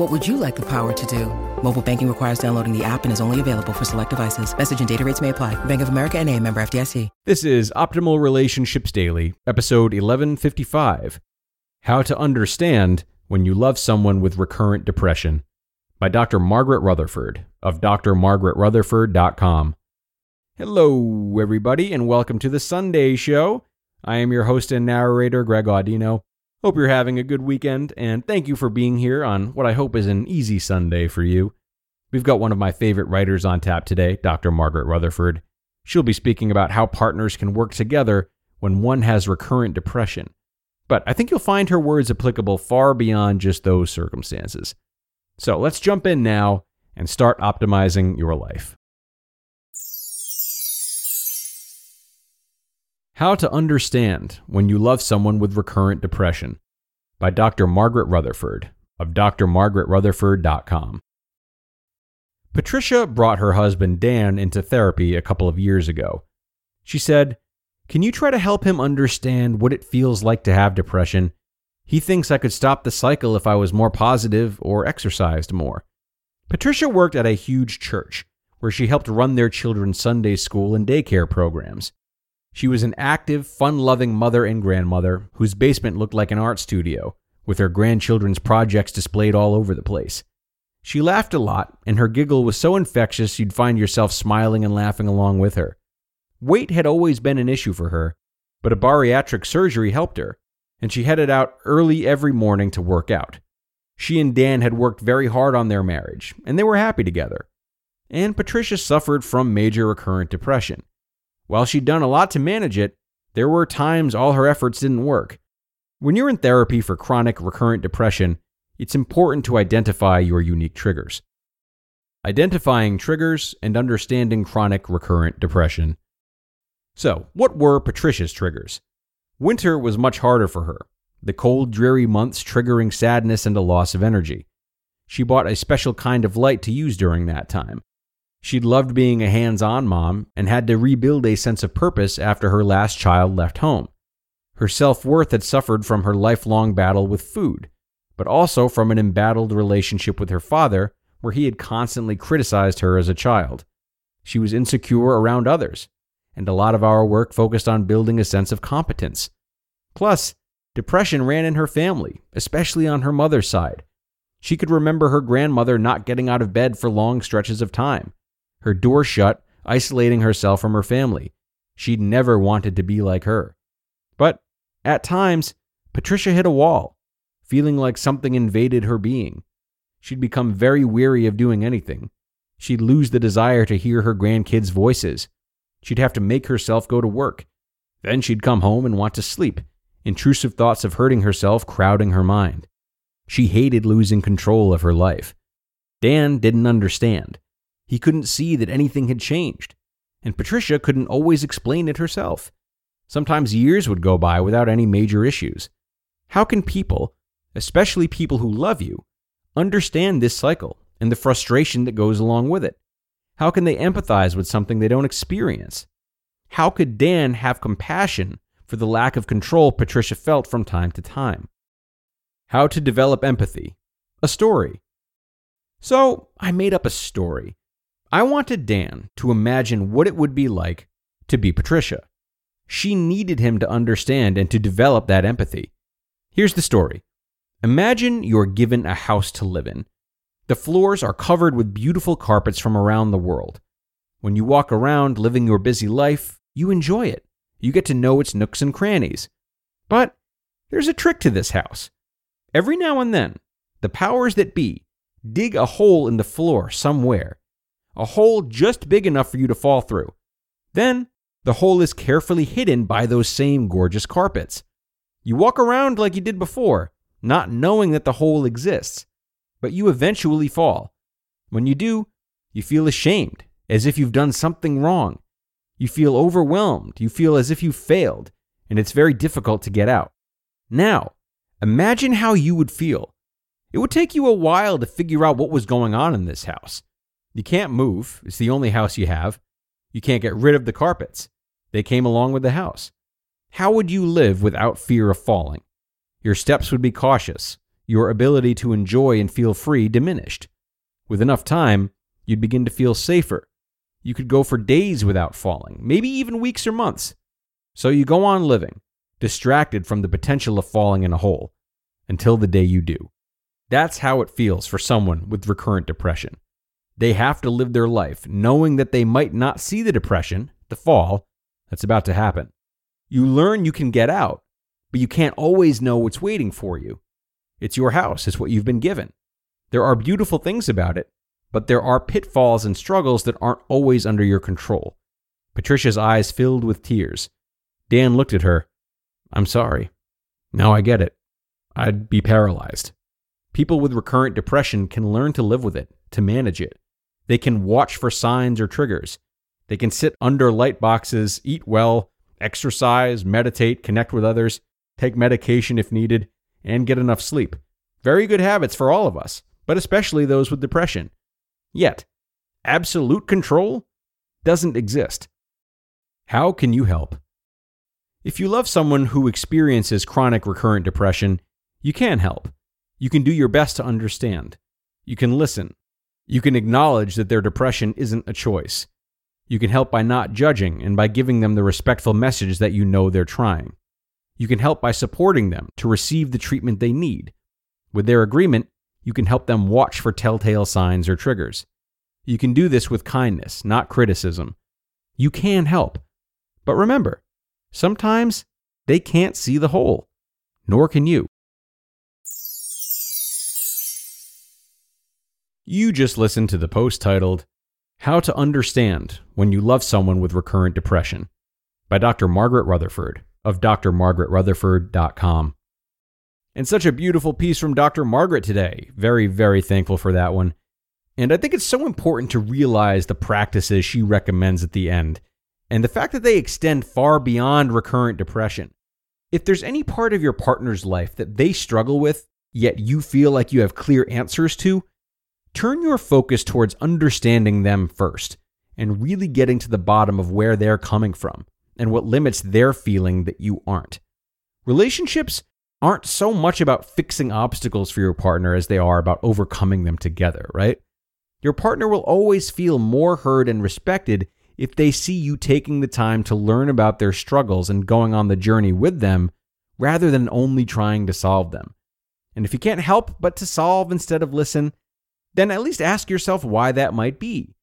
What would you like the power to do? Mobile banking requires downloading the app and is only available for select devices. Message and data rates may apply. Bank of America and a member FDIC. This is Optimal Relationships Daily, episode 1155 How to Understand When You Love Someone with Recurrent Depression by Dr. Margaret Rutherford of drmargaretrutherford.com. Hello, everybody, and welcome to the Sunday Show. I am your host and narrator, Greg Audino. Hope you're having a good weekend, and thank you for being here on what I hope is an easy Sunday for you. We've got one of my favorite writers on tap today, Dr. Margaret Rutherford. She'll be speaking about how partners can work together when one has recurrent depression. But I think you'll find her words applicable far beyond just those circumstances. So let's jump in now and start optimizing your life. How to Understand When You Love Someone with Recurrent Depression by Dr. Margaret Rutherford of drmargaretrutherford.com. Patricia brought her husband Dan into therapy a couple of years ago. She said, Can you try to help him understand what it feels like to have depression? He thinks I could stop the cycle if I was more positive or exercised more. Patricia worked at a huge church where she helped run their children's Sunday school and daycare programs. She was an active, fun loving mother and grandmother whose basement looked like an art studio, with her grandchildren's projects displayed all over the place. She laughed a lot, and her giggle was so infectious you'd find yourself smiling and laughing along with her. Weight had always been an issue for her, but a bariatric surgery helped her, and she headed out early every morning to work out. She and Dan had worked very hard on their marriage, and they were happy together. And Patricia suffered from major recurrent depression. While she'd done a lot to manage it, there were times all her efforts didn't work. When you're in therapy for chronic recurrent depression, it's important to identify your unique triggers. Identifying triggers and understanding chronic recurrent depression. So, what were Patricia's triggers? Winter was much harder for her, the cold, dreary months triggering sadness and a loss of energy. She bought a special kind of light to use during that time. She'd loved being a hands on mom and had to rebuild a sense of purpose after her last child left home. Her self worth had suffered from her lifelong battle with food, but also from an embattled relationship with her father, where he had constantly criticized her as a child. She was insecure around others, and a lot of our work focused on building a sense of competence. Plus, depression ran in her family, especially on her mother's side. She could remember her grandmother not getting out of bed for long stretches of time her door shut, isolating herself from her family. She'd never wanted to be like her. But at times, Patricia hit a wall, feeling like something invaded her being. She'd become very weary of doing anything. She'd lose the desire to hear her grandkids' voices. She'd have to make herself go to work. Then she'd come home and want to sleep, intrusive thoughts of hurting herself crowding her mind. She hated losing control of her life. Dan didn't understand. He couldn't see that anything had changed, and Patricia couldn't always explain it herself. Sometimes years would go by without any major issues. How can people, especially people who love you, understand this cycle and the frustration that goes along with it? How can they empathize with something they don't experience? How could Dan have compassion for the lack of control Patricia felt from time to time? How to develop empathy. A story. So I made up a story I wanted Dan to imagine what it would be like to be Patricia. She needed him to understand and to develop that empathy. Here's the story Imagine you're given a house to live in. The floors are covered with beautiful carpets from around the world. When you walk around living your busy life, you enjoy it. You get to know its nooks and crannies. But there's a trick to this house. Every now and then, the powers that be dig a hole in the floor somewhere, a hole just big enough for you to fall through. Then, the hole is carefully hidden by those same gorgeous carpets. You walk around like you did before, not knowing that the hole exists, but you eventually fall. When you do, you feel ashamed, as if you've done something wrong. You feel overwhelmed, you feel as if you failed, and it's very difficult to get out. Now, imagine how you would feel. It would take you a while to figure out what was going on in this house. You can't move, it's the only house you have. You can't get rid of the carpets, they came along with the house. How would you live without fear of falling? Your steps would be cautious, your ability to enjoy and feel free diminished. With enough time, you'd begin to feel safer. You could go for days without falling, maybe even weeks or months. So you go on living, distracted from the potential of falling in a hole, until the day you do. That's how it feels for someone with recurrent depression. They have to live their life knowing that they might not see the depression, the fall, that's about to happen. You learn you can get out, but you can't always know what's waiting for you. It's your house, it's what you've been given. There are beautiful things about it, but there are pitfalls and struggles that aren't always under your control. Patricia's eyes filled with tears. Dan looked at her. I'm sorry. Now I get it. I'd be paralyzed. People with recurrent depression can learn to live with it, to manage it. They can watch for signs or triggers. They can sit under light boxes, eat well, exercise, meditate, connect with others, take medication if needed, and get enough sleep. Very good habits for all of us, but especially those with depression. Yet, absolute control doesn't exist. How can you help? If you love someone who experiences chronic recurrent depression, you can help. You can do your best to understand. You can listen. You can acknowledge that their depression isn't a choice. You can help by not judging and by giving them the respectful message that you know they're trying. You can help by supporting them to receive the treatment they need. With their agreement, you can help them watch for telltale signs or triggers. You can do this with kindness, not criticism. You can help. But remember, sometimes they can't see the hole, nor can you. You just listened to the post titled, how to Understand When You Love Someone with Recurrent Depression by Dr. Margaret Rutherford of drmargaretrutherford.com. And such a beautiful piece from Dr. Margaret today. Very, very thankful for that one. And I think it's so important to realize the practices she recommends at the end and the fact that they extend far beyond recurrent depression. If there's any part of your partner's life that they struggle with, yet you feel like you have clear answers to, turn your focus towards understanding them first and really getting to the bottom of where they're coming from and what limits their feeling that you aren't. Relationships aren't so much about fixing obstacles for your partner as they are about overcoming them together, right? Your partner will always feel more heard and respected if they see you taking the time to learn about their struggles and going on the journey with them rather than only trying to solve them. And if you can't help but to solve instead of listen, then at least ask yourself why that might be.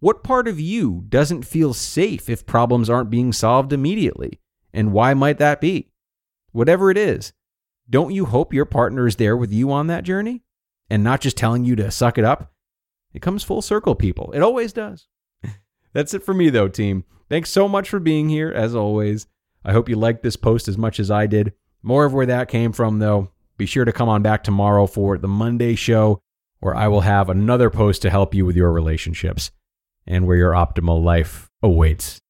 What part of you doesn't feel safe if problems aren't being solved immediately? And why might that be? Whatever it is, don't you hope your partner is there with you on that journey and not just telling you to suck it up? It comes full circle, people. It always does. That's it for me, though, team. Thanks so much for being here, as always. I hope you liked this post as much as I did. More of where that came from, though. Be sure to come on back tomorrow for the Monday show where I will have another post to help you with your relationships and where your optimal life awaits.